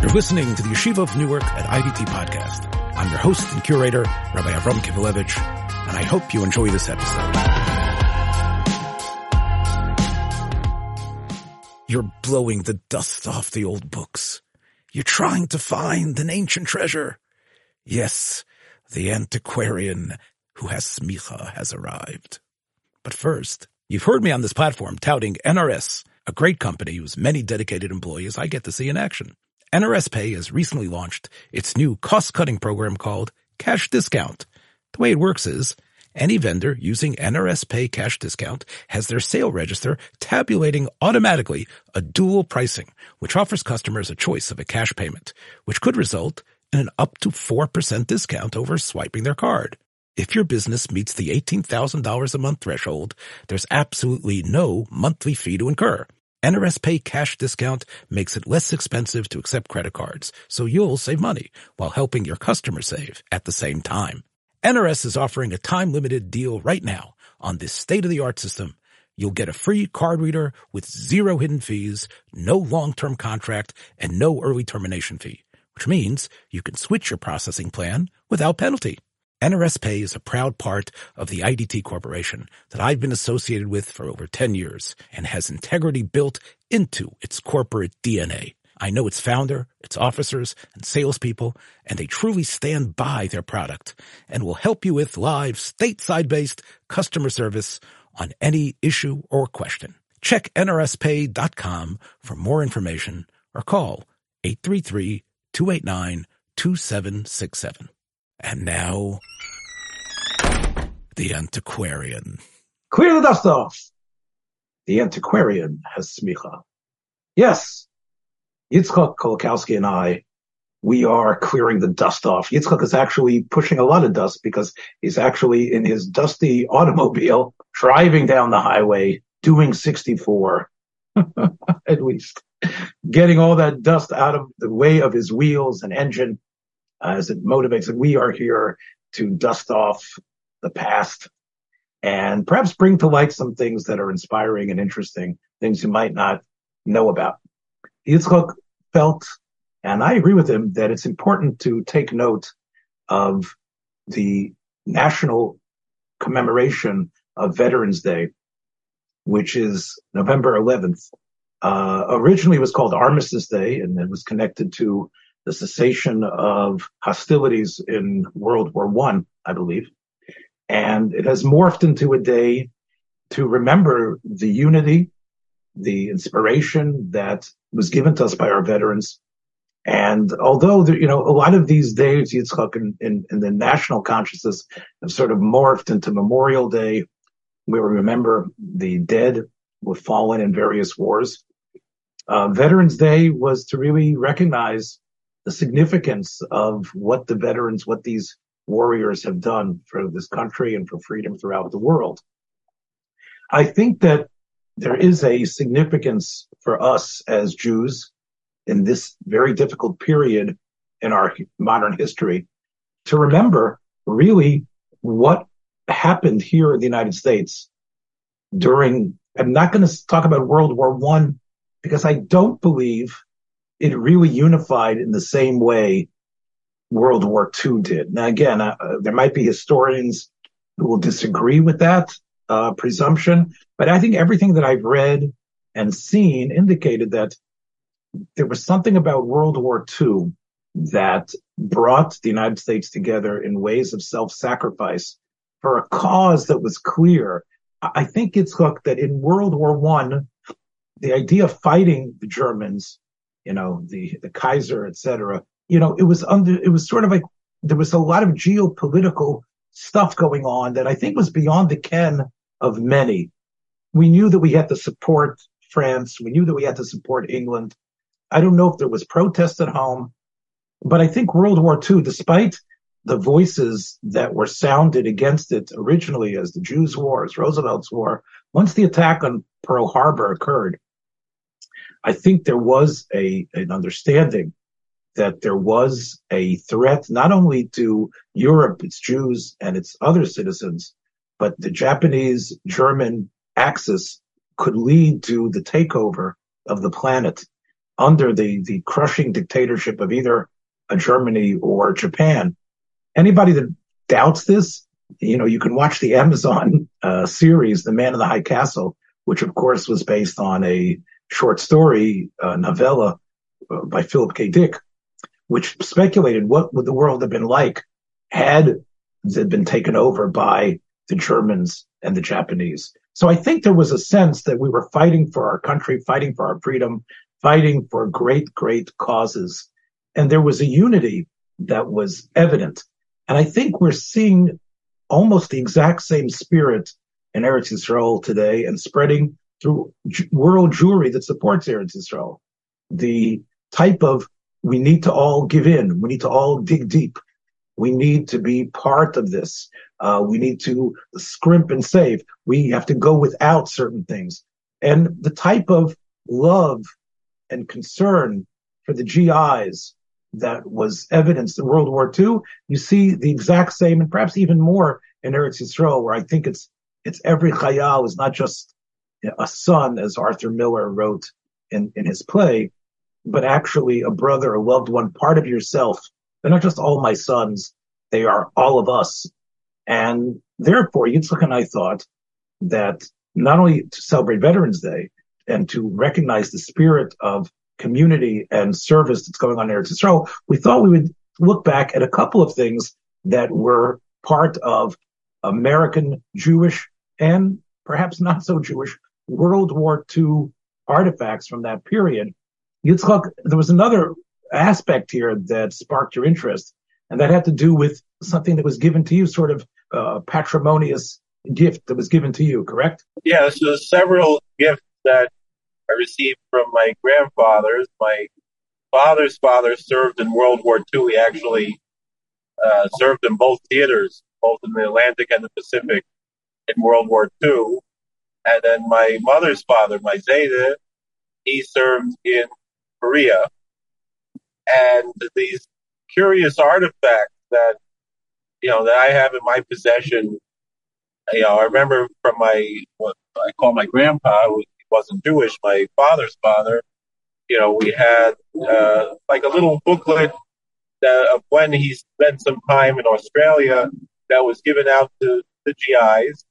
You're listening to the Yeshiva of Newark at IDT podcast. I'm your host and curator, Rabbi Avram Kivelevitz, and I hope you enjoy this episode. You're blowing the dust off the old books. You're trying to find an ancient treasure. Yes, the antiquarian who has smicha has arrived. But first, you've heard me on this platform touting NRS, a great company whose many dedicated employees I get to see in action. NRS Pay has recently launched its new cost-cutting program called Cash Discount. The way it works is, any vendor using NRS Pay Cash Discount has their sale register tabulating automatically a dual pricing, which offers customers a choice of a cash payment, which could result in an up to 4% discount over swiping their card. If your business meets the $18,000 a month threshold, there's absolutely no monthly fee to incur. NRS Pay cash discount makes it less expensive to accept credit cards, so you'll save money while helping your customers save at the same time. NRS is offering a time-limited deal right now on this state-of-the-art system. You'll get a free card reader with zero hidden fees, no long-term contract, and no early termination fee, which means you can switch your processing plan without penalty. NRS Pay is a proud part of the IDT Corporation that I've been associated with for over 10 years and has integrity built into its corporate DNA. I know its founder, its officers, and salespeople, and they truly stand by their product and will help you with live stateside-based customer service on any issue or question. Check nrspay.com for more information or call 833-289-2767. And now, the antiquarian. Clear the dust off. The antiquarian has smicha. Yes, Yitzchak Kolakowski and I, we are clearing the dust off. Yitzchak is actually pushing a lot of dust because he's actually in his dusty automobile driving down the highway doing 64 at least getting all that dust out of the way of his wheels and engine as it motivates. And we are here to dust off the past and perhaps bring to light some things that are inspiring and interesting, things you might not know about. Yitzchak felt, and I agree with him, that it's important to take note of the national commemoration of Veterans Day, which is November 11th. Uh, originally it was called Armistice Day and it was connected to the cessation of hostilities in World War One, I, I believe. And it has morphed into a day to remember the unity, the inspiration that was given to us by our veterans. And although, there, you know, a lot of these days, Yitzchak, in, in, in the national consciousness have sort of morphed into Memorial Day, where we remember the dead who have fallen in various wars. Uh, Veterans Day was to really recognize the significance of what the veterans, what these warriors have done for this country and for freedom throughout the world. I think that there is a significance for us as Jews in this very difficult period in our modern history to remember really what happened here in the United States during, I'm not going to talk about World War One because I don't believe it really unified in the same way World War II did. Now, again, uh, there might be historians who will disagree with that uh, presumption, but I think everything that I've read and seen indicated that there was something about World War II that brought the United States together in ways of self-sacrifice for a cause that was clear. I think it's hooked that in World War One, the idea of fighting the Germans you know, the, the Kaiser, etc. You know, it was under, it was sort of like there was a lot of geopolitical stuff going on that I think was beyond the ken of many. We knew that we had to support France. We knew that we had to support England. I don't know if there was protest at home, but I think World War II, despite the voices that were sounded against it originally as the Jews' war, as Roosevelt's war, once the attack on Pearl Harbor occurred, I think there was a an understanding that there was a threat not only to Europe, its Jews and its other citizens, but the Japanese German axis could lead to the takeover of the planet under the, the crushing dictatorship of either Germany or Japan. Anybody that doubts this, you know, you can watch the Amazon uh, series, The Man in the High Castle, which of course was based on a short story uh, novella uh, by Philip K. Dick, which speculated what would the world have been like had it been taken over by the Germans and the Japanese. So I think there was a sense that we were fighting for our country, fighting for our freedom, fighting for great, great causes. And there was a unity that was evident. And I think we're seeing almost the exact same spirit in Eretz Yisrael today and spreading through world Jewry that supports Eretz Yisrael. The type of we need to all give in. We need to all dig deep. We need to be part of this. Uh, we need to scrimp and save. We have to go without certain things. And the type of love and concern for the GIs that was evidenced in World War II, you see the exact same and perhaps even more in Eretz Yisrael, where I think it's it's every chayal is not just a son, as Arthur Miller wrote in, in his play, but actually a brother, a loved one, part of yourself. They're not just all my sons; they are all of us. And therefore, Yitzchak and I thought that not only to celebrate Veterans Day and to recognize the spirit of community and service that's going on in Eretz Yisrael, we thought we would look back at a couple of things that were part of American Jewish and perhaps not so Jewish World War II artifacts from that period. Yitzchak, there was another aspect here that sparked your interest, and that had to do with something that was given to you, sort of uh, patrimonious gift that was given to you, correct? Yeah, so several gifts that I received from my grandfathers. My father's father served in World War II. He actually uh, served in both theaters, both in the Atlantic and the Pacific in World War II. And then my mother's father, my Zayda, he served in Korea. And these curious artifacts that, you know, that I have in my possession, you know, I remember from my, what I call my grandpa, who wasn't Jewish, my father's father, you know, we had, uh, like a little booklet that, of when he spent some time in Australia that was given out to the GIs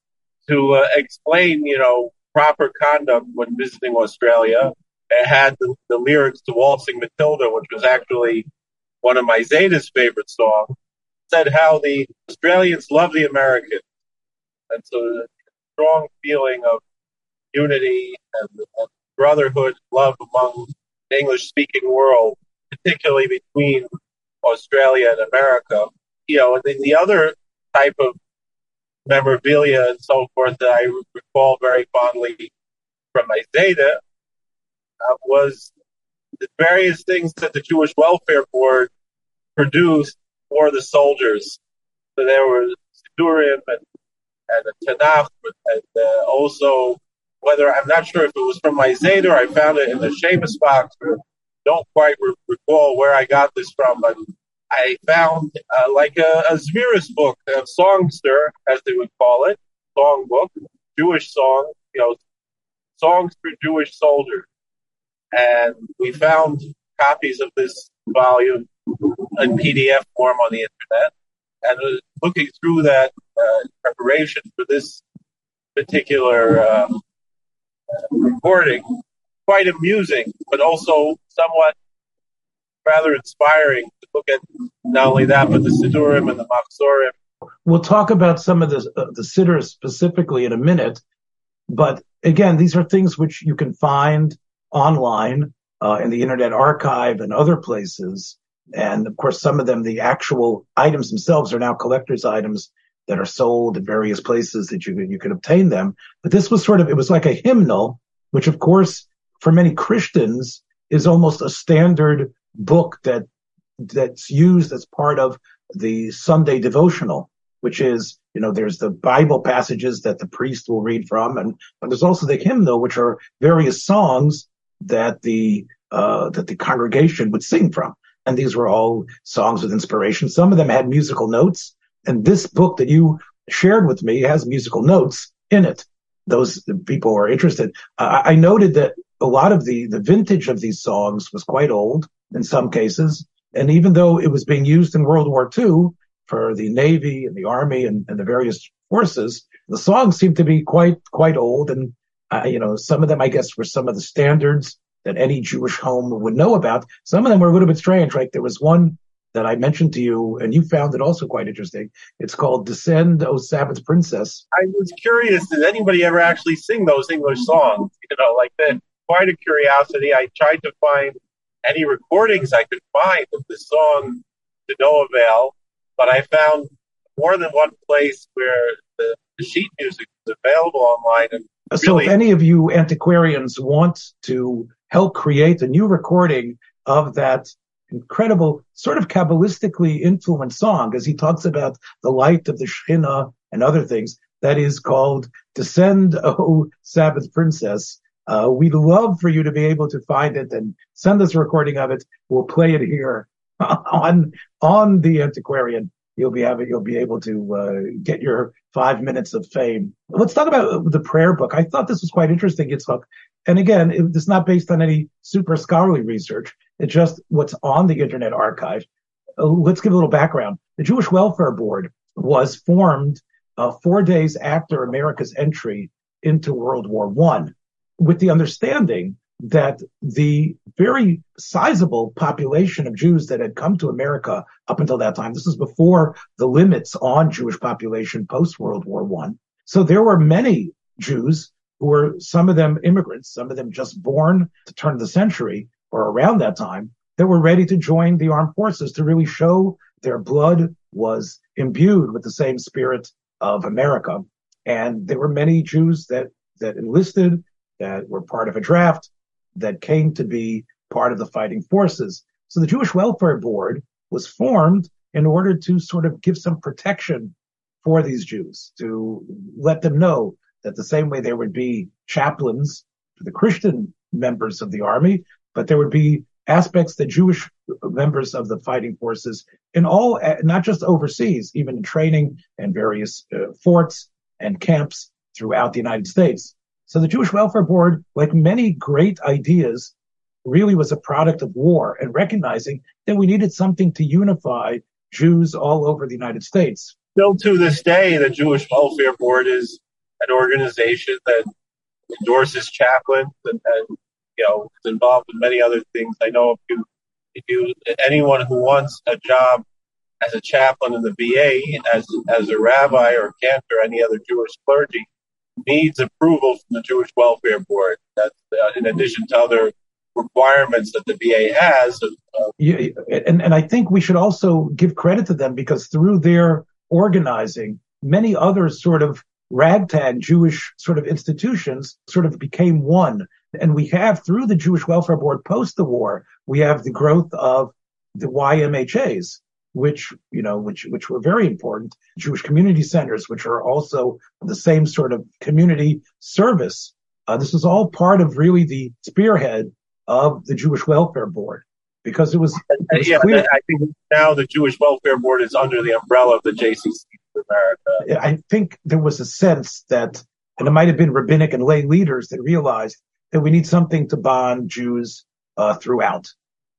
to uh, explain, you know, proper conduct when visiting Australia. It had the, the, lyrics to Waltzing Matilda, which was actually one of my Zayda's favorite songs, said how the Australians love the Americans. And so a strong feeling of unity and, and brotherhood, love among the English speaking world, particularly between Australia and America. You know, and then the other type of memorabilia and so forth that I recall very fondly from my Zayda uh, was the various things that the Jewish Welfare Board produced for the soldiers. So there were Sidurim and, and the Tanakh, and uh, also whether I'm not sure if it was from my or I found it in the shaimos box. Don't quite re- recall where I got this from, but I found uh, like a, a book, a songster, as they would call it, song book, Jewish song, you know, songs for Jewish soldiers. And we found copies of this volume in PDF form on the internet. And looking through that uh, preparation for this particular uh, recording, quite amusing, but also somewhat rather inspiring to look at not only that, but the Sidurim and the Machzorim. We'll talk about some of the, uh, the Siddur specifically in a minute, but again, these are things which you can find online uh, in the Internet Archive and other places. And of course, some of them, the actual items themselves are now collector's items that are sold at various places that you you can obtain them. But this was sort of it was like a hymnal, which of course for many Christians is almost a standard book that that's used as part of the Sunday devotional, which is, you know, there's the Bible passages that the priest will read from, and but there's also the hymnal, which are various songs that the uh, that the congregation would sing from. And these were all songs with inspiration. Some of them had musical notes, and this book that you shared with me has musical notes in it. Those people are interested. I noted that a lot of the, the vintage of these songs was quite old in some cases. And even though it was being used in World War II for the Navy and the Army and, and the various forces, the songs seemed to be quite, quite old. And, uh, you know, some of them, I guess, were some of the standards that any Jewish home would know about. Some of them were a little bit strange. Like there was one that I mentioned to you, and you found it also quite interesting. It's called "Descend, O Sabbath Princess." I was curious: did anybody ever actually sing those English songs? You know, like that. Quite a curiosity. I tried to find any recordings I could find of the song to no avail, but I found more than one place where the, the sheet music is available online. And so, really, if any of you antiquarians want to help create a new recording of that incredible, sort of Kabbalistically influenced song, as he talks about the light of the Shekhinah and other things, that is called Descend, O Sabbath Princess. Uh, we'd love for you to be able to find it and send us a recording of it. We'll play it here on, on the antiquarian. You'll be able, you'll be able to, uh, get your five minutes of fame. Let's talk about the prayer book. I thought this was quite interesting, Yitzchak. And again, it, it's not based on any super scholarly research. It's just what's on the Internet Archive. Uh, let's give a little background. The Jewish Welfare Board was formed uh, four days after America's entry into World War One, with the understanding that the very sizable population of Jews that had come to America up until that time, this is before the limits on Jewish population post World War One. So there were many Jews who were some of them immigrants, some of them just born to turn of the century or around that time that were ready to join the armed forces to really show their blood was imbued with the same spirit of America. And there were many Jews that, that enlisted, that were part of a draft, that came to be part of the fighting forces. So the Jewish Welfare Board was formed in order to sort of give some protection for these Jews, to let them know that the same way there would be chaplains for the Christian members of the army, but there would be aspects that Jewish members of the fighting forces in all, not just overseas, even in training and various uh, forts and camps throughout the United States. So the Jewish Welfare Board, like many great ideas, really was a product of war and recognizing that we needed something to unify Jews all over the United States. Still to this day, the Jewish Welfare Board is an organization that endorses chaplains and, and you know is involved in many other things. I know if you if you anyone who wants a job as a chaplain in the VA, as as a rabbi or cantor, any other Jewish clergy, needs approval from the Jewish Welfare Board. That's uh, in addition to other requirements that the VA has. Yeah, and and I think we should also give credit to them because through their organizing, many other sort of ragtag Jewish sort of institutions sort of became one. And we have through the Jewish Welfare Board post the war, we have the growth of the YMHAs, which, you know, which, which were very important. Jewish community centers, which are also the same sort of community service. Uh, this was all part of really the spearhead of the Jewish Welfare Board because it was, it was yeah, clear. I think now the Jewish Welfare Board is under the umbrella of the JCC of America. I think there was a sense that, and it might have been rabbinic and lay leaders that realized that we need something to bond Jews uh, throughout.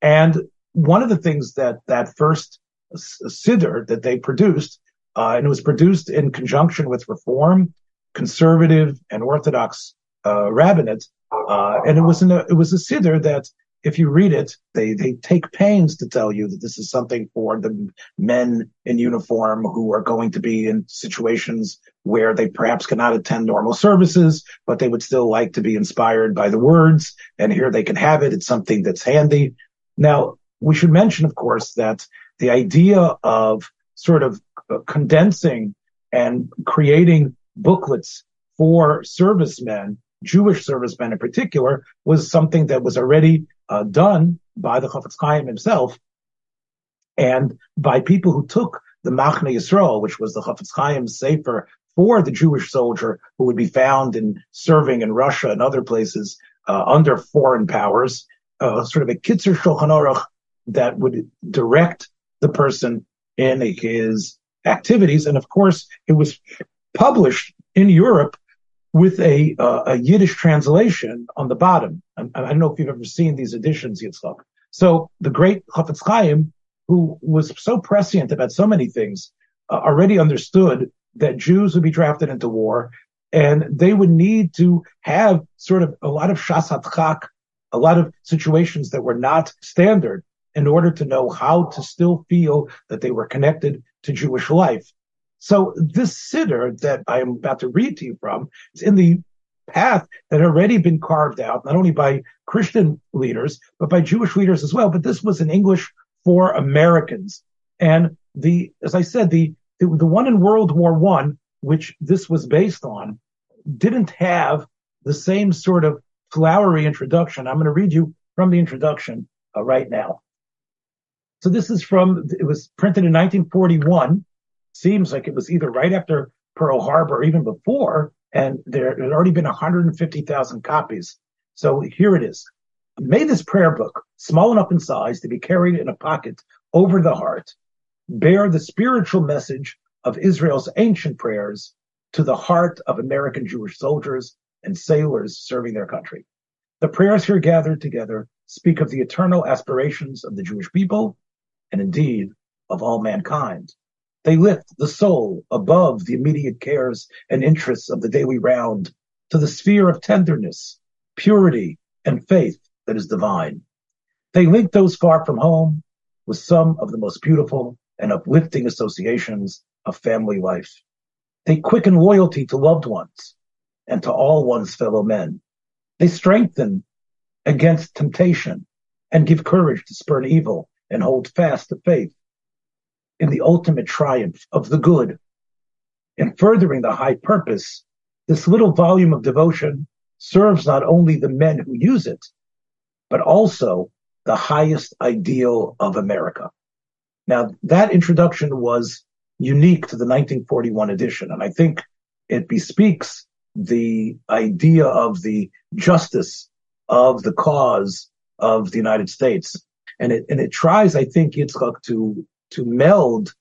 And one of the things that that first siddur that they produced, uh, and it was produced in conjunction with Reform, Conservative, and Orthodox uh, rabbinate, uh, and it was a, it was a siddur that if you read it, they, they take pains to tell you that this is something for the men in uniform who are going to be in situations where they perhaps cannot attend normal services, but they would still like to be inspired by the words. And here they can have it. It's something that's handy. Now, we should mention, of course, that the idea of sort of condensing and creating booklets for servicemen Jewish servicemen in particular, was something that was already uh, done by the Chafetz Chaim himself and by people who took the Machne Yisrael, which was the Chafetz Chaim Sefer for the Jewish soldier who would be found in serving in Russia and other places uh, under foreign powers, uh, sort of a Kitzur Shulchan Aruch that would direct the person in his activities. And of course, it was published in Europe with a, uh, a Yiddish translation on the bottom. I, I, don't know if you've ever seen these editions, Yitzchak. So the great Chafetz Chaim, who was so prescient about so many things, uh, already understood that Jews would be drafted into war and they would need to have sort of a lot of shasat chak, a lot of situations that were not standard in order to know how to still feel that they were connected to Jewish life. So this siddur that I am about to read to you from is in the path that had already been carved out, not only by Christian leaders, but by Jewish leaders as well. But this was in English for Americans. And the, as I said, the, the, the one in World War One, which this was based on, didn't have the same sort of flowery introduction. I'm going to read you from the introduction uh, right now. So this is from, it was printed in 1941 seems like it was either right after Pearl Harbor or even before, and there had already been 150,000 copies. So here it is. May this prayer book, small enough in size to be carried in a pocket over the heart, bear the spiritual message of Israel's ancient prayers to the heart of American Jewish soldiers and sailors serving their country. The prayers here gathered together speak of the eternal aspirations of the Jewish people and indeed of all mankind. They lift the soul above the immediate cares and interests of the daily round to the sphere of tenderness, purity, and faith that is divine. They link those far from home with some of the most beautiful and uplifting associations of family life. They quicken loyalty to loved ones and to all one's fellow men. They strengthen against temptation and give courage to spurn evil and hold fast to faith in the ultimate triumph of the good. In furthering the high purpose, this little volume of devotion serves not only the men who use it, but also the highest ideal of America. Now, that introduction was unique to the 1941 edition, and I think it bespeaks the idea of the justice of the cause of the United States. And it, and it tries, I think, Yitzchak, to to meld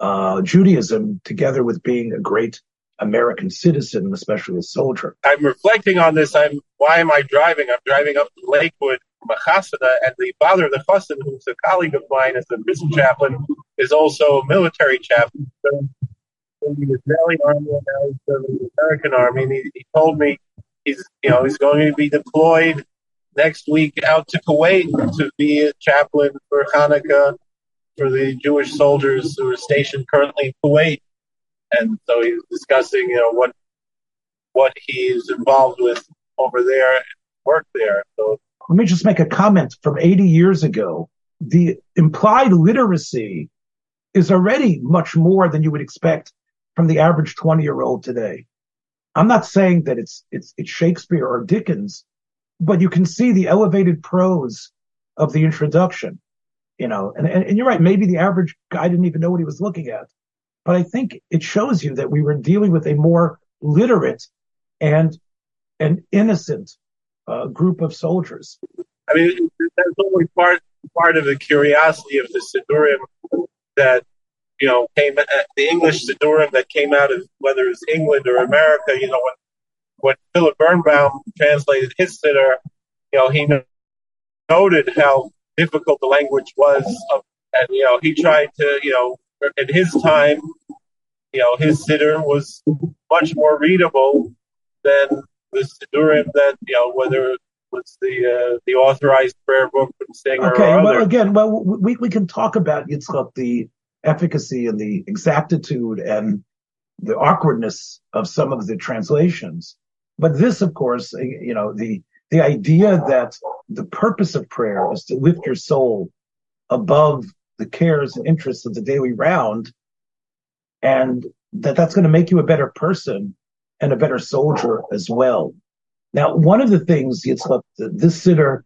uh, Judaism together with being a great American citizen, especially a soldier. I'm reflecting on this. I'm why am I driving? I'm driving up to Lakewood, Machasana, and the father of the chassan, who's a colleague of mine as a prison chaplain, is also a military chaplain. So in the Israeli army and now he's serving the American army. And he, he told me he's you know he's going to be deployed next week out to Kuwait to be a chaplain for Hanukkah for the Jewish soldiers who are stationed currently in Kuwait. And so he's discussing, you know, what what he's involved with over there and work there. So let me just make a comment from 80 years ago. The implied literacy is already much more than you would expect from the average 20 year old today. I'm not saying that it's, it's, it's Shakespeare or Dickens, but you can see the elevated prose of the introduction you know, and, and, and you're right. Maybe the average guy didn't even know what he was looking at, but I think it shows you that we were dealing with a more literate and an innocent uh, group of soldiers. I mean, that's only part part of the curiosity of the Siddurim that you know came uh, the English Siddurim that came out of whether it was England or America. You know, when when Philip Birnbaum translated his Siddur, you know, he noted how difficult the language was. Of, and, you know, he tried to, you know, in his time, you know, his siddur was much more readable than the siddurim that, you know, whether it was the uh, the authorized prayer book from Singer okay, or well, other. again, well, we, we can talk about Yitzchak, the efficacy and the exactitude and the awkwardness of some of the translations. But this, of course, eh, you know, the the idea that the purpose of prayer is to lift your soul above the cares and interests of the daily round, and that that's going to make you a better person and a better soldier as well. Now, one of the things Yitzchak, this siddur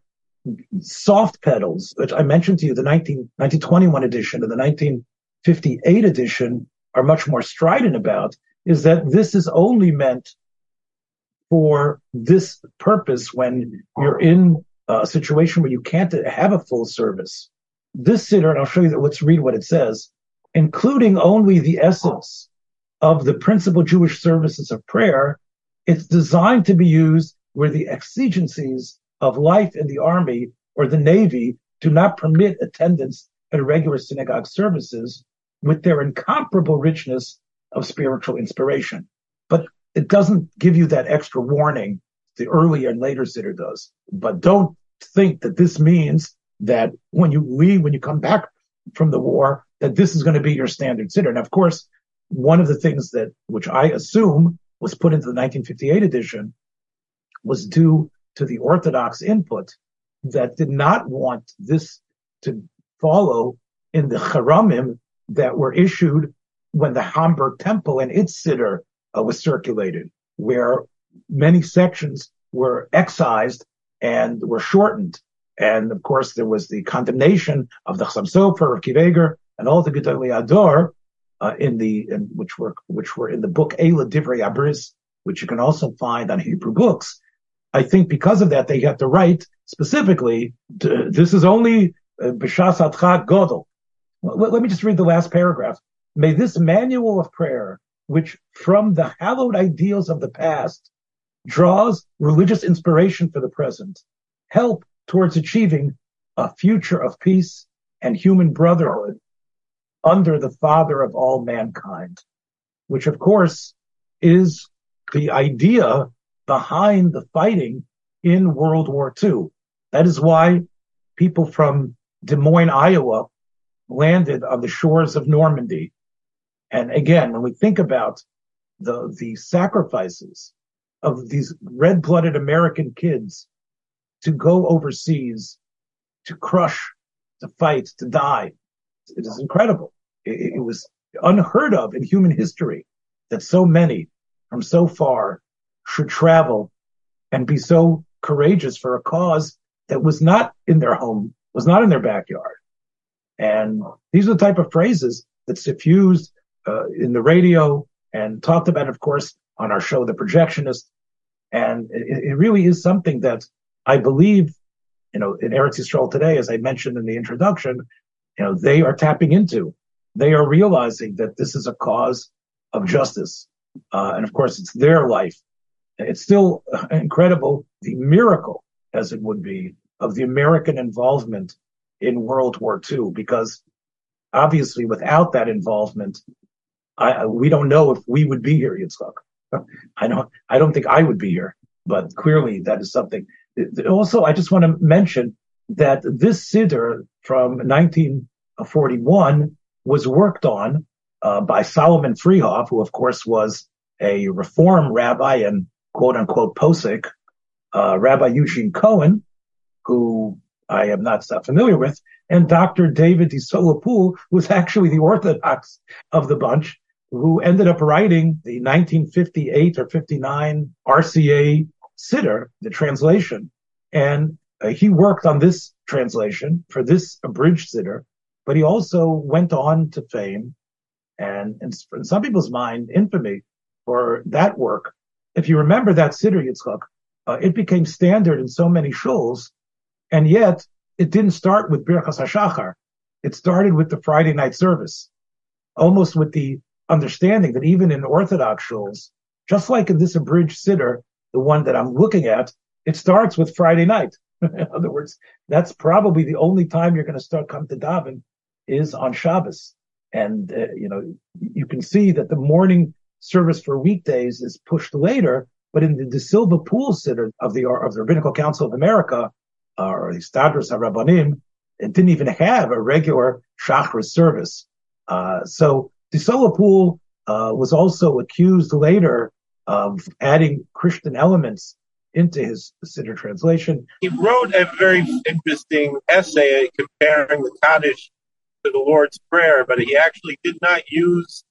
soft pedals, which I mentioned to you, the 19, 1921 edition and the 1958 edition are much more strident about, is that this is only meant for this purpose when you're in a situation where you can't have a full service. This siddur, and I'll show you that, let's read what it says, including only the essence of the principal Jewish services of prayer, It's designed to be used where the exigencies of life in the army or the navy do not permit attendance at regular synagogue services with their incomparable richness of spiritual inspiration. But it doesn't give you that extra warning the earlier and later siddur does. But don't think that this means that when you leave, when you come back from the war, that this is going to be your standard siddur. And of course, one of the things that, which I assume was put into the 1958 edition was due to the Orthodox input that did not want this to follow in the Charamim that were issued when the Hamburg Temple and its siddur uh, was circulated, where many sections were excised and were shortened. And of course, there was the condemnation of the Chassam Sofer, of Kiveger, and all the Gedolei Hador, uh, in the, in, which were, which were in the book Eileh Divrei HaBris, which you can also find on Hebrew books. I think because of that, they had to write specifically, this is only uh, B'shas Adchak Godel. Let me just read the last paragraph. May this manual of prayer, which from the hallowed ideals of the past draws religious inspiration for the present, help towards achieving a future of peace and human brotherhood under the Father of all mankind, which of course is the idea behind the fighting in World War II. That is why people from Des Moines, Iowa landed on the shores of Normandy. And again, when we think about the, the sacrifices of these red blooded American kids to go overseas, to crush, to fight, to die, it is incredible. It, it was unheard of in human history that so many from so far should travel and be so courageous for a cause that was not in their home, was not in their backyard. And these are the type of phrases that suffused uh, in the radio and talked about, of course, on our show, The Projectionist. And it, it really is something that I believe, you know, in Eretz Yisrael today, as I mentioned in the introduction, you know, they are tapping into. They are realizing that this is a cause of justice. Uh, and of course, it's their life. It's still incredible, the miracle, as it would be, of the American involvement in World War II, because obviously without that involvement, I, we don't know if we would be here, Yitzchak. I don't, I don't think I would be here, but clearly that is something. Also, I just want to mention that this siddur from 1941 was worked on uh, by Solomon Freehof, who of course was a reform rabbi and quote unquote posik, uh, Rabbi Eugene Kohn, who I am not so familiar with, and Dr. David de Sola Pool, was actually the Orthodox of the bunch, who ended up writing the 1958 or 59 RCA Siddur, the translation. And uh, he worked on this translation for this abridged Siddur, but he also went on to fame and, in some people's mind, infamy for that work. If you remember that Siddur Yitzchak, uh, it became standard in so many shuls, and yet it didn't start with Birchas HaShachar. It started with the Friday night service, almost with the understanding that even in Orthodox shuls, just like in this abridged Siddur, the one that I'm looking at, it starts with Friday night. in other words, that's probably the only time you're going to start come to daven is on Shabbos. And, uh, you know, you can see that the morning service for weekdays is pushed later, but in the De Sola Pool Siddur of the, of the Rabbinical Council of America, uh, or the Stadrus HaRabbanim, it didn't even have a regular Shachris service. Uh, so De Sola Pool, uh, was also accused later of adding Christian elements into his Siddur translation. He wrote a very interesting essay comparing the Kaddish to the Lord's Prayer, but he actually did not use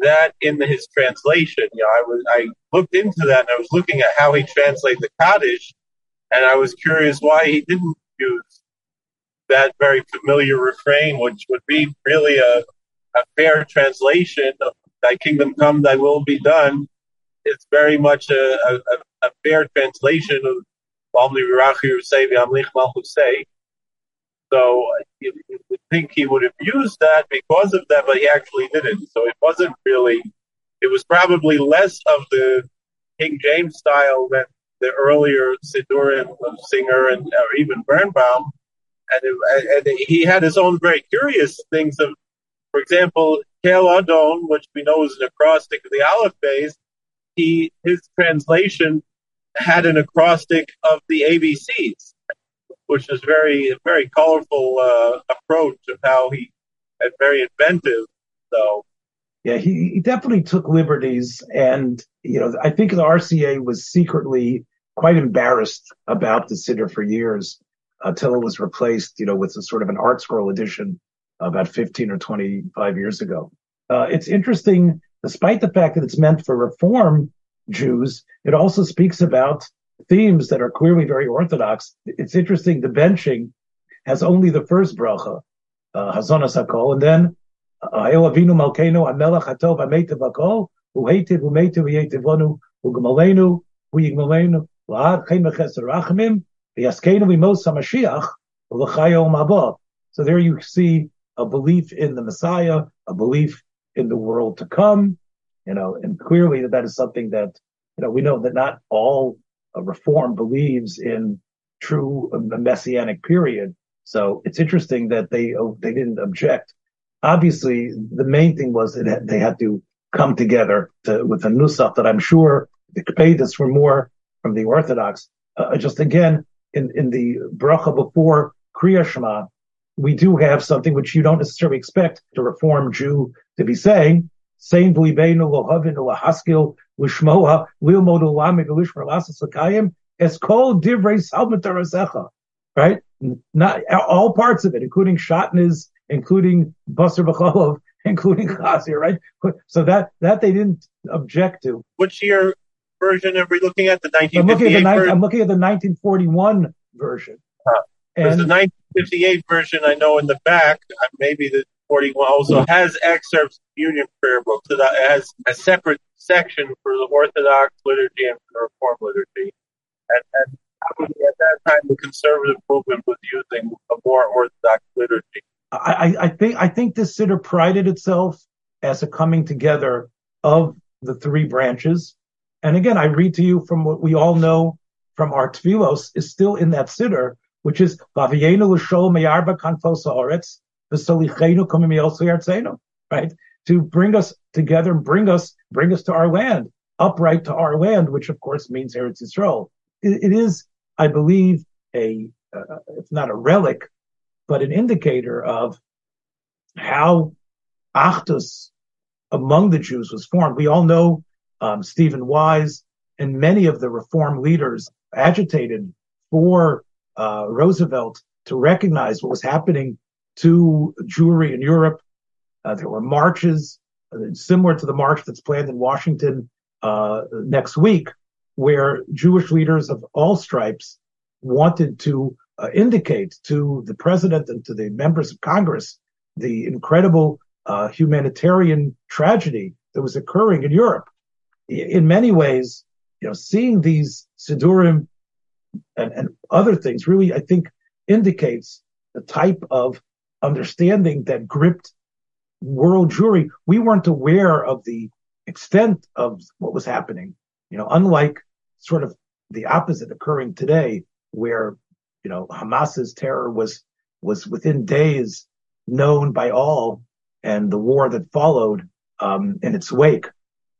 that in his translation. You know, I was I looked into that and I was looking at how he translated the Kaddish, and I was curious why he didn't use that very familiar refrain, which would be really a, a fair translation of "Thy kingdom come, Thy will be done." It's very much a, a, a fair translation of. So you, would think he would have used that because of that, but he actually didn't. So it wasn't really. It was probably less of the King James style than the earlier Sidurim of Singer and or even Birnbaum. And, it, and he had his own very curious things of, for example, Kel Adon, which we know is an acrostic of the Aleph Bays, he his translation had an acrostic of the ABCs, which is very very colorful uh, approach of how he and very inventive. So yeah, he, he definitely took liberties, and you know I think the RCA was secretly quite embarrassed about the Siddur for years until it was replaced, you know, with a sort of an ArtScroll edition about 15 or 25 years ago. Uh, it's interesting, despite the fact that it's meant for Reform Jews, it also speaks about themes that are clearly very orthodox. It's interesting. The benching has only the first bracha, uh, Hazonas Hakol, and then Hail Avinu Malkeinu Amelach Hatov Ametiv Hakol, Hu Heitiv Hu Meitiv Yetivonu Hu Gemalenu Hu Yigmalenu La'ad Chen Mecheser Rachamim V'Yaskenu V'Mos HaMashiach V'Chayo Mabah. So there you see a belief in the Messiah, a belief in the world to come, you know, and clearly that that is something that, you know, we know that not all uh, reform believes in true uh, messianic period. So it's interesting that they, uh, they didn't object. Obviously, the main thing was that they had to come together to, with a nusach that I'm sure the Kepedas were more from the Orthodox. Uh, just again, in, in the bracha before Kriya Shema, we do have something which you don't necessarily expect a Reform Jew to be saying. Saying v'libeinu lohavinu lahaskil lishmoa lilmod ulamid lishmer lasas l'kayim es kol divrei salmat Right? Not all parts of it, including Shatnez, including Basar B'cholov, including Chazir, right? So that, that they didn't object to. Which year version are we looking at? The 1958 I'm looking at the, version? I'm looking at the 1941 version. Huh. And the 1958 version, I know in the back, uh, maybe the 41 also has excerpts of Union prayer books. So that has a separate section for the Orthodox liturgy and for the Reform liturgy. And, and probably at that time, the conservative movement was using a more Orthodox liturgy. I, I think I think this siddur prided itself as a coming together of the three branches. And again, I read to you from what we all know from our tefillos is still in that siddur, which is Vaviyenu l'shol meyarba kanfos haaretz v'solichenu kumim right? To bring us together and bring us, bring us to our land, upright to our land, which of course means Eretz Yisrael. it, it is, I believe, a, uh, it's not a relic, but an indicator of how Achdus among the Jews was formed. We all know um, Stephen Wise and many of the reform leaders agitated for uh, Roosevelt to recognize what was happening to Jewry in Europe. Uh, there were marches uh, similar to the march that's planned in Washington uh, next week, where Jewish leaders of all stripes wanted to uh, indicate to the president and to the members of Congress the incredible uh, humanitarian tragedy that was occurring in Europe. In many ways, you know, seeing these Sidurim and, and other things really, I think, indicates the type of understanding that gripped world Jewry. We weren't aware of the extent of what was happening. You know, unlike sort of the opposite occurring today, where you know Hamas's terror was was within days known by all, and the war that followed um, in its wake.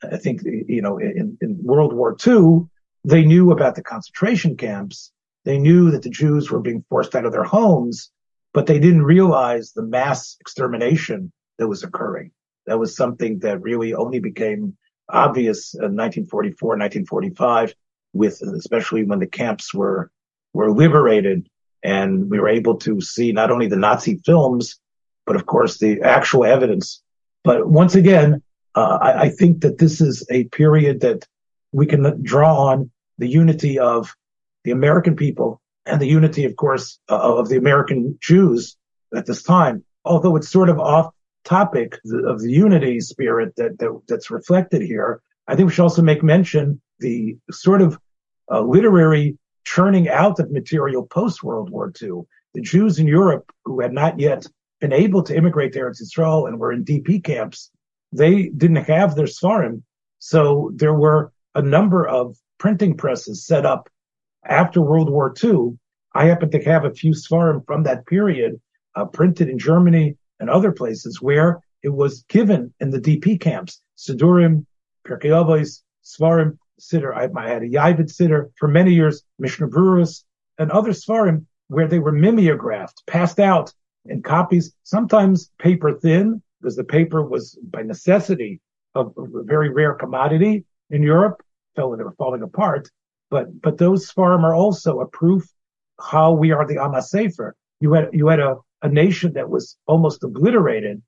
I think you know in, in World War II, they knew about the concentration camps. They knew that the Jews were being forced out of their homes, but they didn't realize the mass extermination that was occurring. That was something that really only became obvious in 1944, 1945, with especially when the camps were were liberated and we were able to see not only the Nazi films, but of course the actual evidence. But once again, uh, I, I, think that this is a period that we can draw on the unity of the American people and the unity, of course, uh, of the American Jews at this time. Although it's sort of off topic of the unity spirit that, that that's reflected here, I think we should also make mention the sort of uh, literary churning out of material post World War II. The Jews in Europe who had not yet been able to immigrate to Eretz Yisrael and were in DP camps, they didn't have their Svarim. So there were a number of printing presses set up after World War II. I happen to have a few Svarim from that period uh, printed in Germany and other places where it was given in the DP camps. Sidurim, Pirkei Avos, Svarim, Siddur. I, I, had a Yavit Siddur for many years, Mishnah Berurah, and other Svarim where they were mimeographed, passed out in copies, sometimes paper thin, because the paper was by necessity of a very rare commodity in Europe, felt like they were falling apart. But but those sforim are also a proof how we are the Am HaSefer. You had you had a, a nation that was almost obliterated,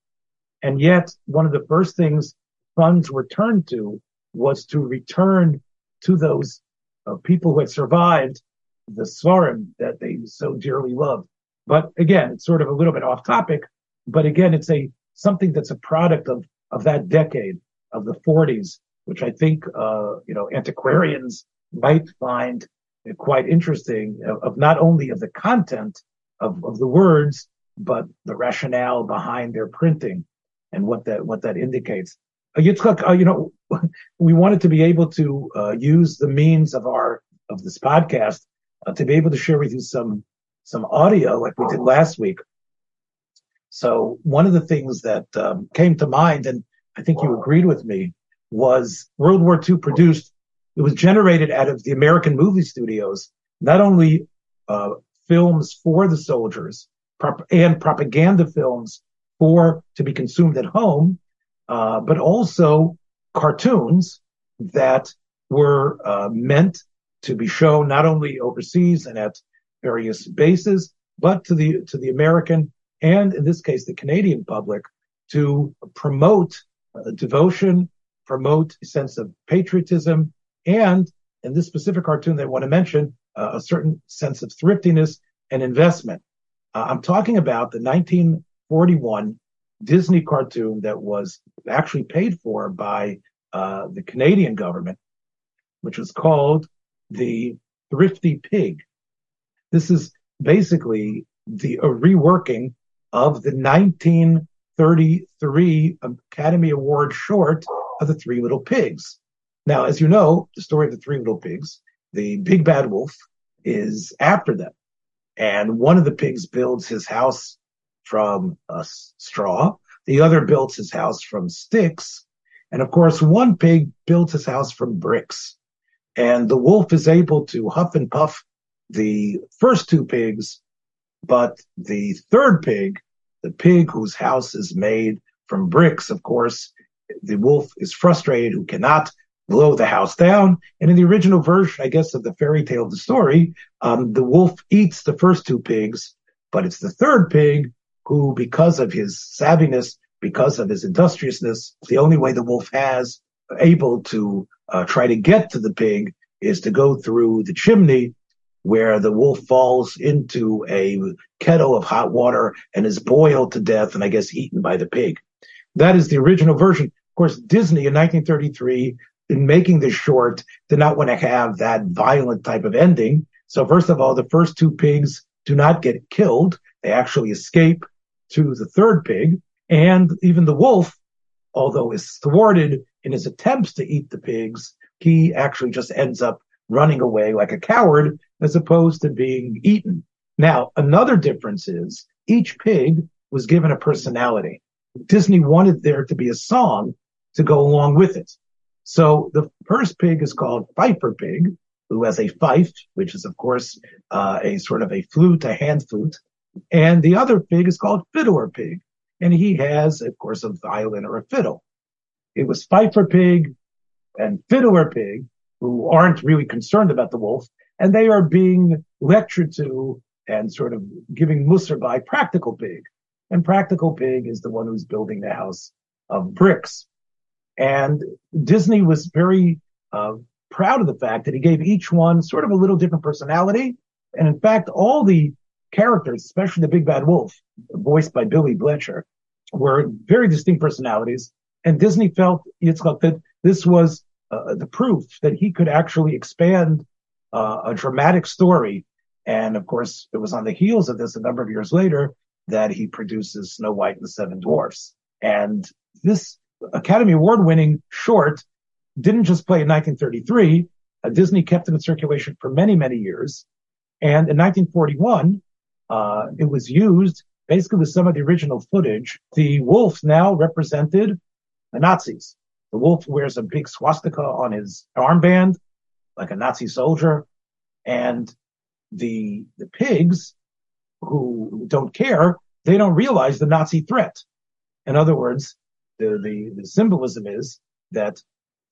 and yet one of the first things funds were turned to was to return to those uh, people who had survived the Sforim that they so dearly loved. But again, it's sort of a little bit off topic. But again, it's a something that's a product of of that decade of the 40s, which I think uh, you know antiquarians might find quite interesting. Of, of, not only of the content of, of the words, but the rationale behind their printing and what that what that indicates. Uh, Yitzchak, uh, you know, we wanted to be able to uh, use the means of our of this podcast uh, to be able to share with you some some audio like we did last week. So one of the things that um, came to mind, and I think you agreed with me, was World War II produced. It was generated out of the American movie studios, not only uh, films for the soldiers prop- and propaganda films for to be consumed at home, uh, but also cartoons that were uh, meant to be shown not only overseas and at various bases, but to the to the American and in this case the Canadian public to promote uh, devotion, promote a sense of patriotism, and in this specific cartoon they want to mention, uh, a certain sense of thriftiness and investment. Uh, I'm talking about the 1941 Disney cartoon that was actually paid for by uh, the Canadian government, which was called The Thrifty Pig. This is basically the reworking of the 1933 Academy Award short of the Three Little Pigs. Now, as you know, the story of the Three Little Pigs, the big bad wolf is after them. And one of the pigs builds his house from a straw. The other builds his house from sticks. And of course, one pig builds his house from bricks. And the wolf is able to huff and puff the first two pigs, but the third pig, the pig whose house is made from bricks, of course, the wolf is frustrated who cannot blow the house down. And in the original version, I guess, of the fairy tale of the story, um, the wolf eats the first two pigs, but it's the third pig who, because of his savviness, because of his industriousness, the only way the wolf has able to uh, try to get to the pig is to go through the chimney where the wolf falls into a kettle of hot water and is boiled to death and I guess eaten by the pig. That is the original version. Of course, Disney in 1933, in making this short, did not want to have that violent type of ending. So first of all, the first two pigs do not get killed. They actually escape to the third pig. And even the wolf, although is thwarted in his attempts to eat the pigs, he actually just ends up running away like a coward as opposed to being eaten. Now, another difference is each pig was given a personality. Disney wanted there to be a song to go along with it. So the first pig is called Fifer Pig, who has a fife, which is of course uh, a sort of a flute, a hand flute. And the other pig is called Fiddler Pig, and he has, of course, a violin or a fiddle. It was Fifer Pig and Fiddler Pig who aren't really concerned about the wolf, and they are being lectured to and sort of giving musar by Practical Pig. And Practical Pig is the one who's building the house of bricks. And Disney was very uh, proud of the fact that he gave each one sort of a little different personality. And in fact, all the characters, especially the big bad wolf, voiced by Billy Bletcher, were very distinct personalities. And Disney felt, Yitzchak, that this was uh, the proof that he could actually expand uh, a dramatic story. And of course, it was on the heels of this a number of years later that he produces Snow White and the Seven Dwarfs. And this Academy Award winning short didn't just play in 1933. Uh, Disney kept it in circulation for many, many years. And in 1941, uh, it was used basically with some of the original footage. The wolf now represented the Nazis. The wolf wears a big swastika on his armband, like a Nazi soldier. And the, the pigs who don't care, they don't realize the Nazi threat. In other words, the, the, the symbolism is that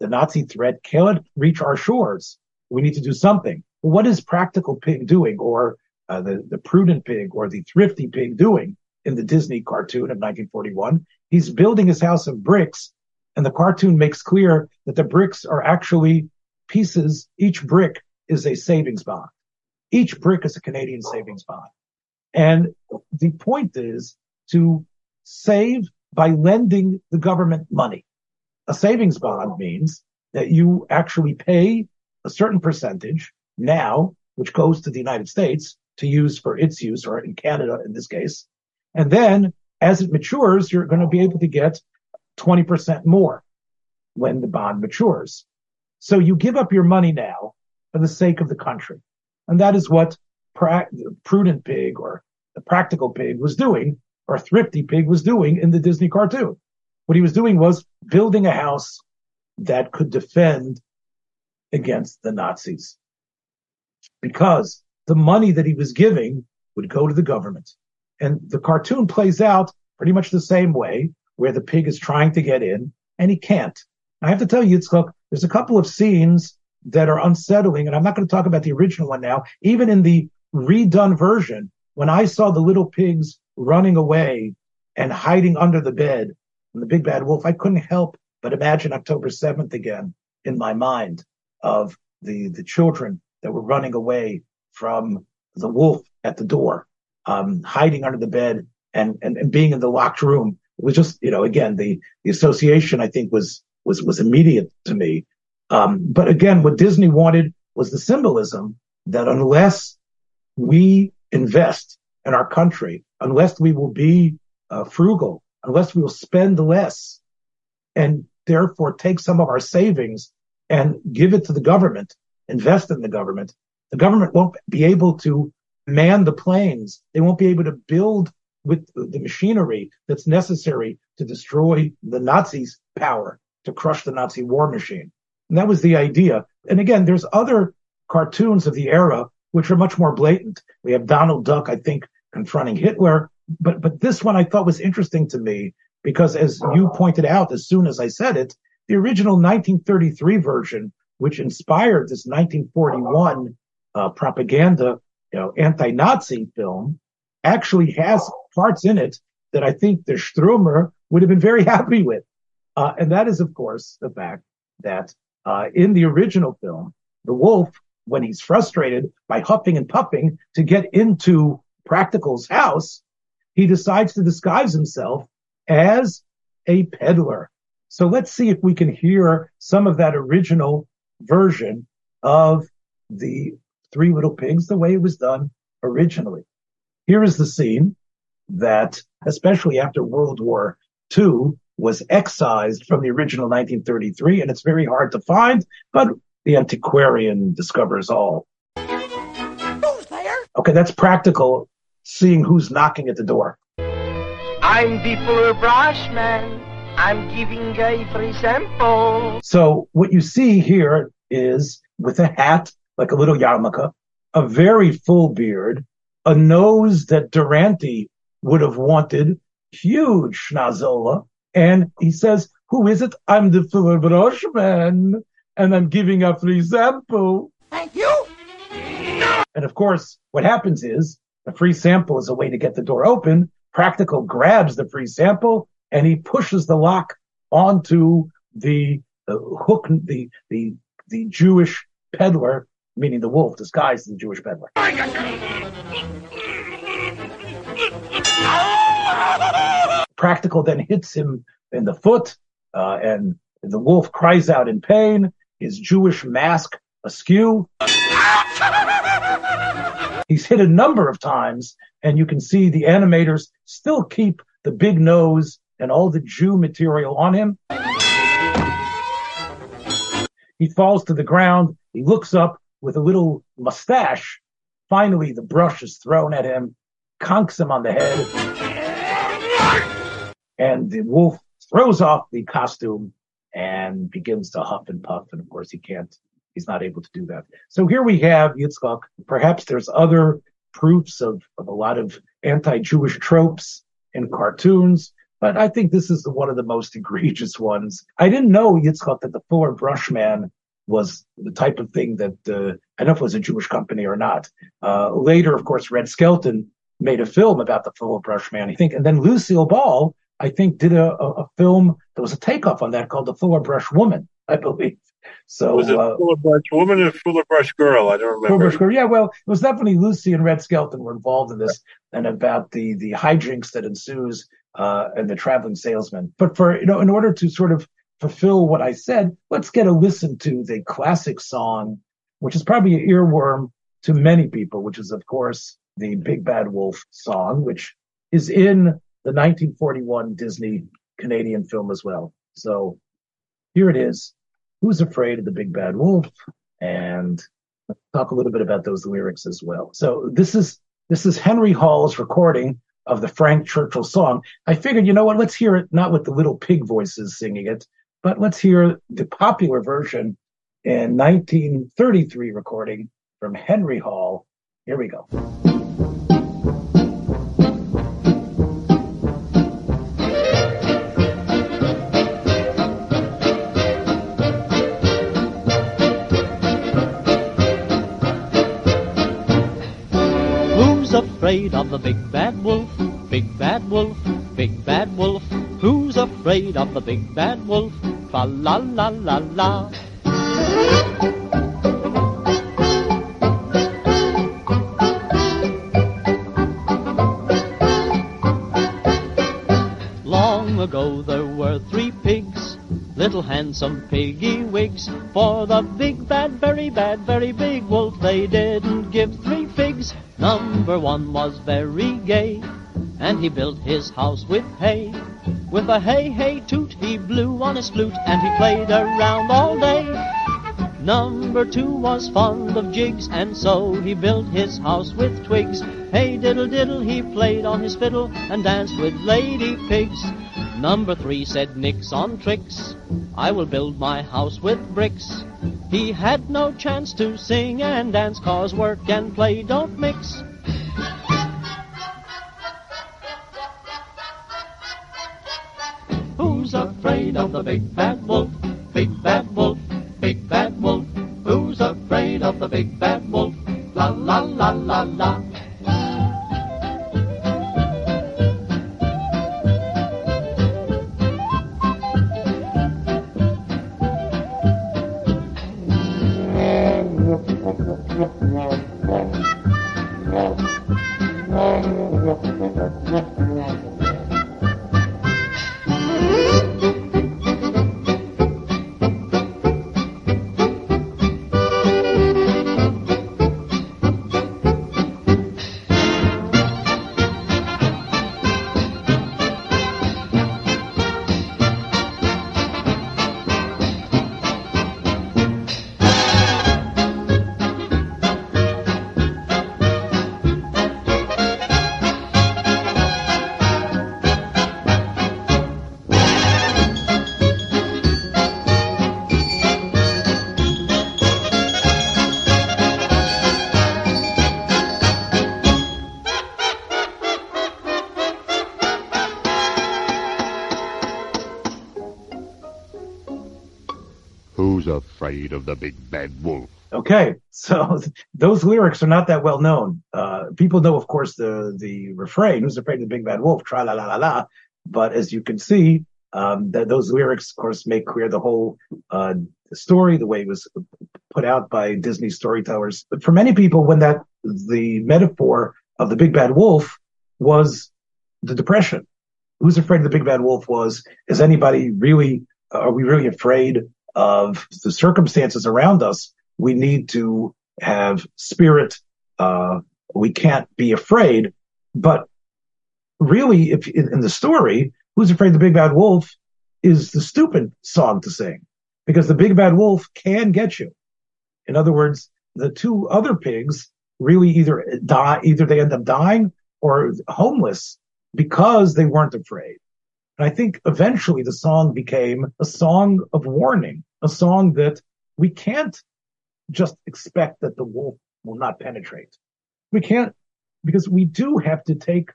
the Nazi threat cannot reach our shores. We need to do something. What is practical pig doing or uh, the, the prudent pig or the thrifty pig doing in the Disney cartoon of 1941? He's building his house of bricks and the cartoon makes clear that the bricks are actually pieces. Each brick is a savings bond. Each brick is a Canadian savings bond. And the point is to save by lending the government money. A savings bond means that you actually pay a certain percentage now, which goes to the United States to use for its use, or in Canada in this case. And then as it matures, you're going to be able to get 20% more when the bond matures. So you give up your money now for the sake of the country. And that is what pra- prudent pig or the practical pig was doing or thrifty pig was doing in the Disney cartoon. What he was doing was building a house that could defend against the Nazis because the money that he was giving would go to the government. And the cartoon plays out pretty much the same way where the pig is trying to get in and he can't. I have to tell you, Yitzchak, there's a couple of scenes that are unsettling, and I'm not going to talk about the original one now. Even in the redone version, when I saw the little pigs running away and hiding under the bed and the big bad wolf, I couldn't help but imagine October 7th again in my mind of the, the children that were running away from the wolf at the door, um, hiding under the bed and, and, and being in the locked room. It was just, you know, again, the, the association I think was, was, was immediate to me. Um, but again, what Disney wanted was the symbolism that unless we invest in our country, unless we will be uh, frugal, unless we will spend less and therefore take some of our savings and give it to the government, invest in the government, the government won't be able to man the planes. They won't be able to build with the machinery that's necessary to destroy the Nazis' power, to crush the Nazi war machine. And that was the idea. And again, there's other cartoons of the era which are much more blatant. We have Donald Duck, I think, confronting Hitler. But, but this one I thought was interesting to me because as you pointed out, as soon as I said it, the original 1933 version, which inspired this 1941 uh, propaganda, you know, anti-Nazi film, actually has parts in it that I think the Stürmer would have been very happy with. Uh, and that is, of course, the fact that uh, in the original film, the wolf, when he's frustrated by huffing and puffing to get into Practical's house, he decides to disguise himself as a peddler. So let's see if we can hear some of that original version of the Three Little Pigs the way it was done originally. Here is the scene that, especially after World War II, was excised from the original 1933, and it's very hard to find, but the antiquarian discovers all. Who's there? Okay, that's practical, seeing who's knocking at the door. I'm the fuller brush man. I'm giving a free sample. So what you see here is with a hat, like a little yarmulke, a very full beard, a nose that Durante would have wanted, huge schnozzola, and he says, who is it? I'm the Philip man, and I'm giving a free sample. Thank you. And of course, what happens is the free sample is a way to get the door open. Practical grabs the free sample and he pushes the lock onto the, the hook, the, the, the Jewish peddler, meaning the wolf disguised as the Jewish peddler. Practical then hits him in the foot, uh, and the wolf cries out in pain, his Jewish mask askew. He's hit a number of times, and you can see the animators still keep the big nose and all the Jew material on him. He falls to the ground. He looks up with a little mustache. Finally, the brush is thrown at him, conks him on the head, and the wolf throws off the costume and begins to huff and puff. And of course, he can't, he's not able to do that. So here we have Yitzchak. Perhaps there's other proofs of, of a lot of anti-Jewish tropes in cartoons, but I think this is one of the most egregious ones. I didn't know Yitzchak that the Fuller Brushman was the type of thing that uh, I don't know if it was a Jewish company or not. Uh, later, of course, Red Skelton made a film about the Fuller Brushman, I think, and then Lucille Ball, I think, did a, a, film that was a takeoff on that called The Fuller Brush Woman, I believe. So was it uh, Fuller Brush woman or Fuller Brush girl? I don't remember. Fuller Brush, yeah, well, it was definitely Lucy and Red Skelton were involved in this, and about the the hijinks that ensues uh, and the traveling salesman. But for you know, in order to sort of fulfill what I said, let's get a listen to the classic song, which is probably an earworm to many people, which is of course the Big Bad Wolf song, which is in the 1941 Disney Canadian film as well. So here it is. Who's afraid of the big bad wolf? And talk a little bit about those lyrics as well. So this is this is Henry Hall's recording of the Frank Churchill song. I figured, you know what? Let's hear it not with the little pig voices singing it, but let's hear the popular version in 1933 recording from Henry Hall. Here we go. Afraid of the big bad wolf? Big bad wolf, big bad wolf. Who's afraid of the big bad wolf? Fa la la la la. Long ago there were three pigs, little handsome piggy wigs. For the big bad, very bad, very big wolf, Number one was very gay, and he built his house with hay. With a hey hey toot, he blew on his flute, and he played around all day. Number two was fond of jigs, and so he built his house with twigs. Hey diddle diddle, he played on his fiddle and danced with lady pigs. Number three said nix on tricks. I will build my house with bricks. He had no chance to sing and dance, cause work and play don't mix. Who's afraid of the big bad wolf? Big bad wolf, big bad wolf. Who's afraid of the big bad wolf? La la la la la. Of the big bad wolf? Okay, so those lyrics are not that well known. Uh, people know, of course, the the refrain, "Who's afraid of the big bad wolf?" Tra la la la la. But as you can see, um, that those lyrics, of course, make clear the whole uh, story, the way it was put out by Disney storytellers. But for many people, when that the metaphor of the big bad wolf was the depression. Who's afraid of the big bad wolf was, is anybody really, are we really afraid of the circumstances around us? We need to have spirit. Uh, we can't be afraid, but really, if in, in the story, who's afraid of the big bad wolf is the stupid song to sing. because the big bad wolf can get you. In other words, the two other pigs really either die, either they end up dying or homeless because they weren't afraid. And I think eventually the song became a song of warning, a song that we can't just expect that the wolf will not penetrate. We can't, because we do have to take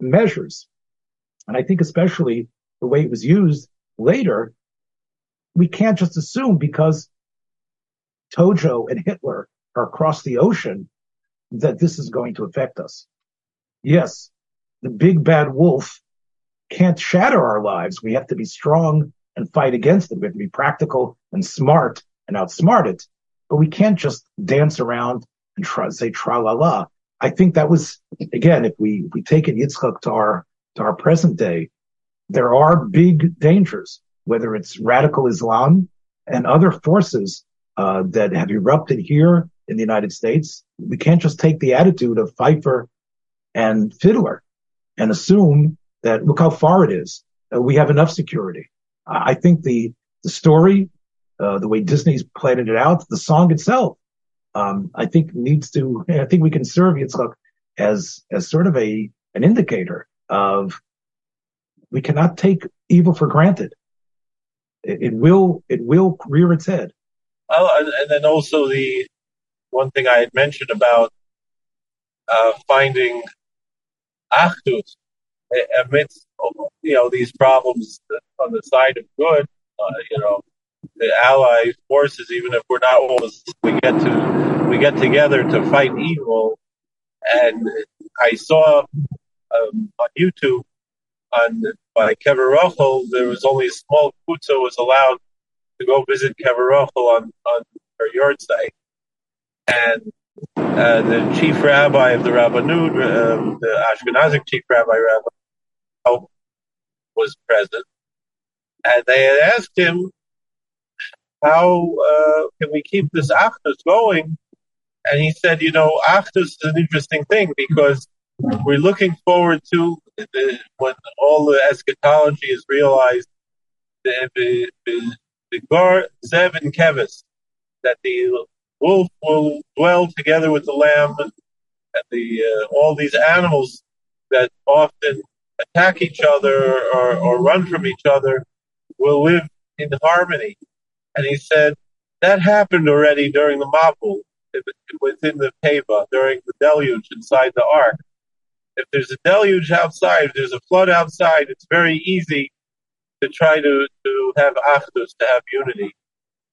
measures. And I think especially the way it was used later, we can't just assume because Tojo and Hitler are across the ocean that this is going to affect us. Yes, the big bad wolf can't shatter our lives. We have to be strong and fight against it. We have to be practical and smart and outsmart it. But we can't just dance around and try, say tra la la. I think that was again, if we we take it Yitzchak to our to our present day, there are big dangers, whether it's radical Islam and other forces uh, that have erupted here in the United States. We can't just take the attitude of Fifer and Fiddler and assume that look how far it is. Uh, we have enough security. I think the the story, uh, the way Disney's planned it out, the song itself, um, I think needs to. I think we can serve Yitzchak as as sort of a an indicator of we cannot take evil for granted. It, it will it will rear its head. Oh, and then also the one thing I had mentioned about uh, finding achdus amidst you know these problems on the side of good. Uh, you know, the Allied forces, even if we're not always, we get to we get together to fight evil. And I saw um, on YouTube on by Kever Rochel, there was only a small kvutza was allowed to go visit Kever Rochel on on her yahrzeit, and uh, the chief rabbi of the Rabbanut, uh, the Ashkenazic chief rabbi, Rabbi, was present, and they had asked him, "How uh, can we keep this achdus going?" And he said, "You know, achdus is an interesting thing because we're looking forward to the, when all the eschatology is realized, the the, the, the Gar Zev and Kevis, that the wolf will dwell together with the lamb and, and the uh, all these animals that often attack each other or, or run from each other will live in harmony. And he said that happened already during the Mabul, within the Teva, during the deluge inside the ark. If there's a deluge outside, if there's a flood outside, it's very easy to try to, to have achdus, to have unity.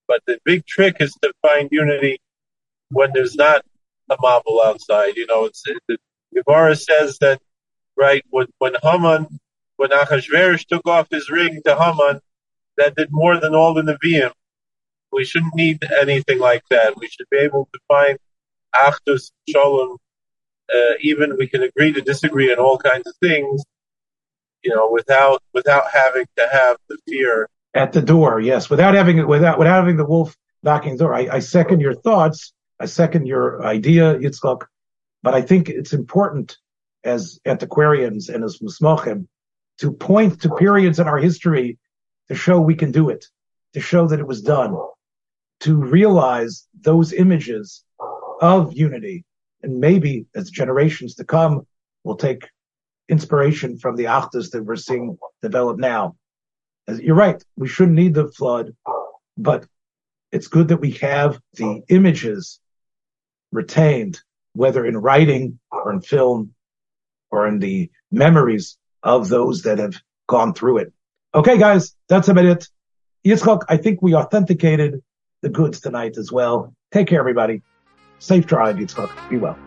But the big trick is to find unity when there's not a Mabul outside. You know, it's, it, the Gemara says that, right, when, when Haman, when Achashverosh took off his ring to Haman, that did more than all the Nevi'im. We shouldn't need anything like that. We should be able to find Achdus, Shalom, uh, even we can agree to disagree on all kinds of things, you know, without without having to have the fear at the door. Yes, without having without without having the wolf knocking the door. I, I second your thoughts. I second your idea, Yitzchak. But I think it's important as antiquarians and as musmachim to point to periods in our history to show we can do it, to show that it was done, to realize those images of unity. And maybe as generations to come, we'll take inspiration from the achdus that we're seeing develop now. As You're right. We shouldn't need the flood, but it's good that we have the images retained, whether in writing or in film or in the memories of those that have gone through it. Okay, guys, that's about it. Yitzchak, I think we authenticated the goods tonight as well. Take care, everybody. Safe drive, Yitzchak. Be well.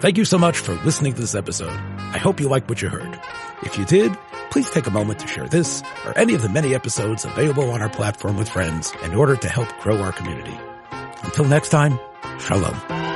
Thank you so much for listening to this episode. I hope you liked what you heard. If you did, please take a moment to share this or any of the many episodes available on our platform with friends in order to help grow our community. Until next time, shalom.